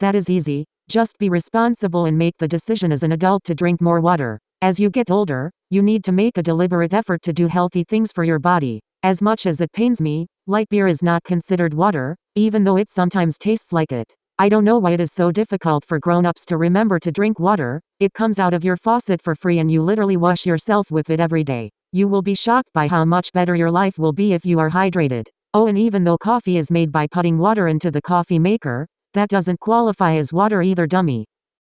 That is easy. Just be responsible and make the decision as an adult to drink more water. As you get older, you need to make a deliberate effort to do healthy things for your body. As much as it pains me, light beer is not considered water, even though it sometimes tastes like it. I don't know why it is so difficult for grown-ups to remember to drink water. It comes out of your faucet for free and you literally wash yourself with it every day. You will be shocked by how much better your life will be if you are hydrated. Oh and even though coffee is made by putting water into the coffee maker, that doesn't qualify as water either dummy.